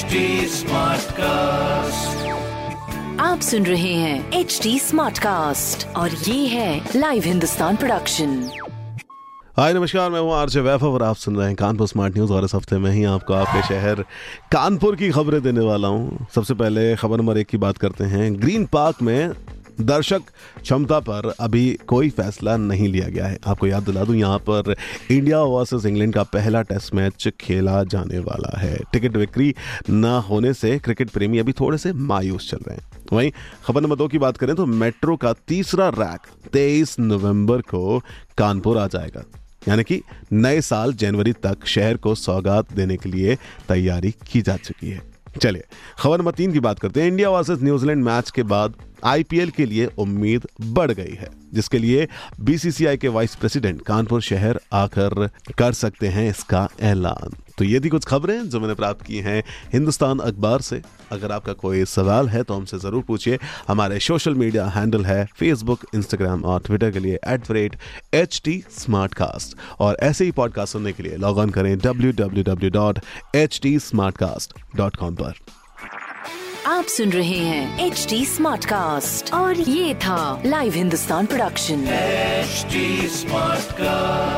HD cast आप सुन रहे हैं एच डी स्मार्ट कास्ट और ये है लाइव हिंदुस्तान प्रोडक्शन हाय नमस्कार मैं हूँ आरजे वैभव और आप सुन रहे हैं कानपुर स्मार्ट न्यूज़ और इस हफ़्ते में ही आपको आपके शहर कानपुर की खबरें देने वाला हूँ। सबसे पहले खबर नंबर एक की बात करते हैं। ग्रीन पार्क में दर्शक, क्षमता पर अभी कोई फैसला नहीं लिया गया है। आपको याद दिला दूँ, यहाँ पर इंडिया वर्सेस इंग्लैंड का पहला टेस्ट मैच खेला जाने वाला है। टिकट बिक्री न होने से क्रिकेट प्रेमी अभी थोड़े से मायूस चल रहे हैं। वहीं खबर नंबर दो की बात करें तो मेट्रो का तीसरा रैक तेईस नवंबर को कानपुर आ जाएगा। यानी कि नए साल जनवरी तक शहर को सौगात देने के लिए तैयारी की जा चुकी है। चलिए, खबर नंबर तीन की बात करते हैं। इंडिया वर्सेस न्यूजीलैंड मैच के बाद आईपीएल के लिए उम्मीद बढ़ गई है, जिसके लिए बीसीसीआई के वाइस प्रेसिडेंट कानपुर शहर आकर कर सकते हैं इसका ऐलान। तो ये थी कुछ खबरें जो मैंने प्राप्त की हैं हिंदुस्तान अखबार से। अगर आपका कोई सवाल है तो हमसे ज़रूर पूछिए। हमारे सोशल मीडिया हैंडल है फेसबुक इंस्टाग्राम और ट्विटर के लिए at the rate H T smartcast और ऐसे ही पॉडकास्ट सुनने के लिए लॉग ऑन करें W W W dot H T smartcast dot com पर। आप सुन रहे हैं एच डी स्मार्ट कास्ट और ये था live Hindustan production HD Smartcast.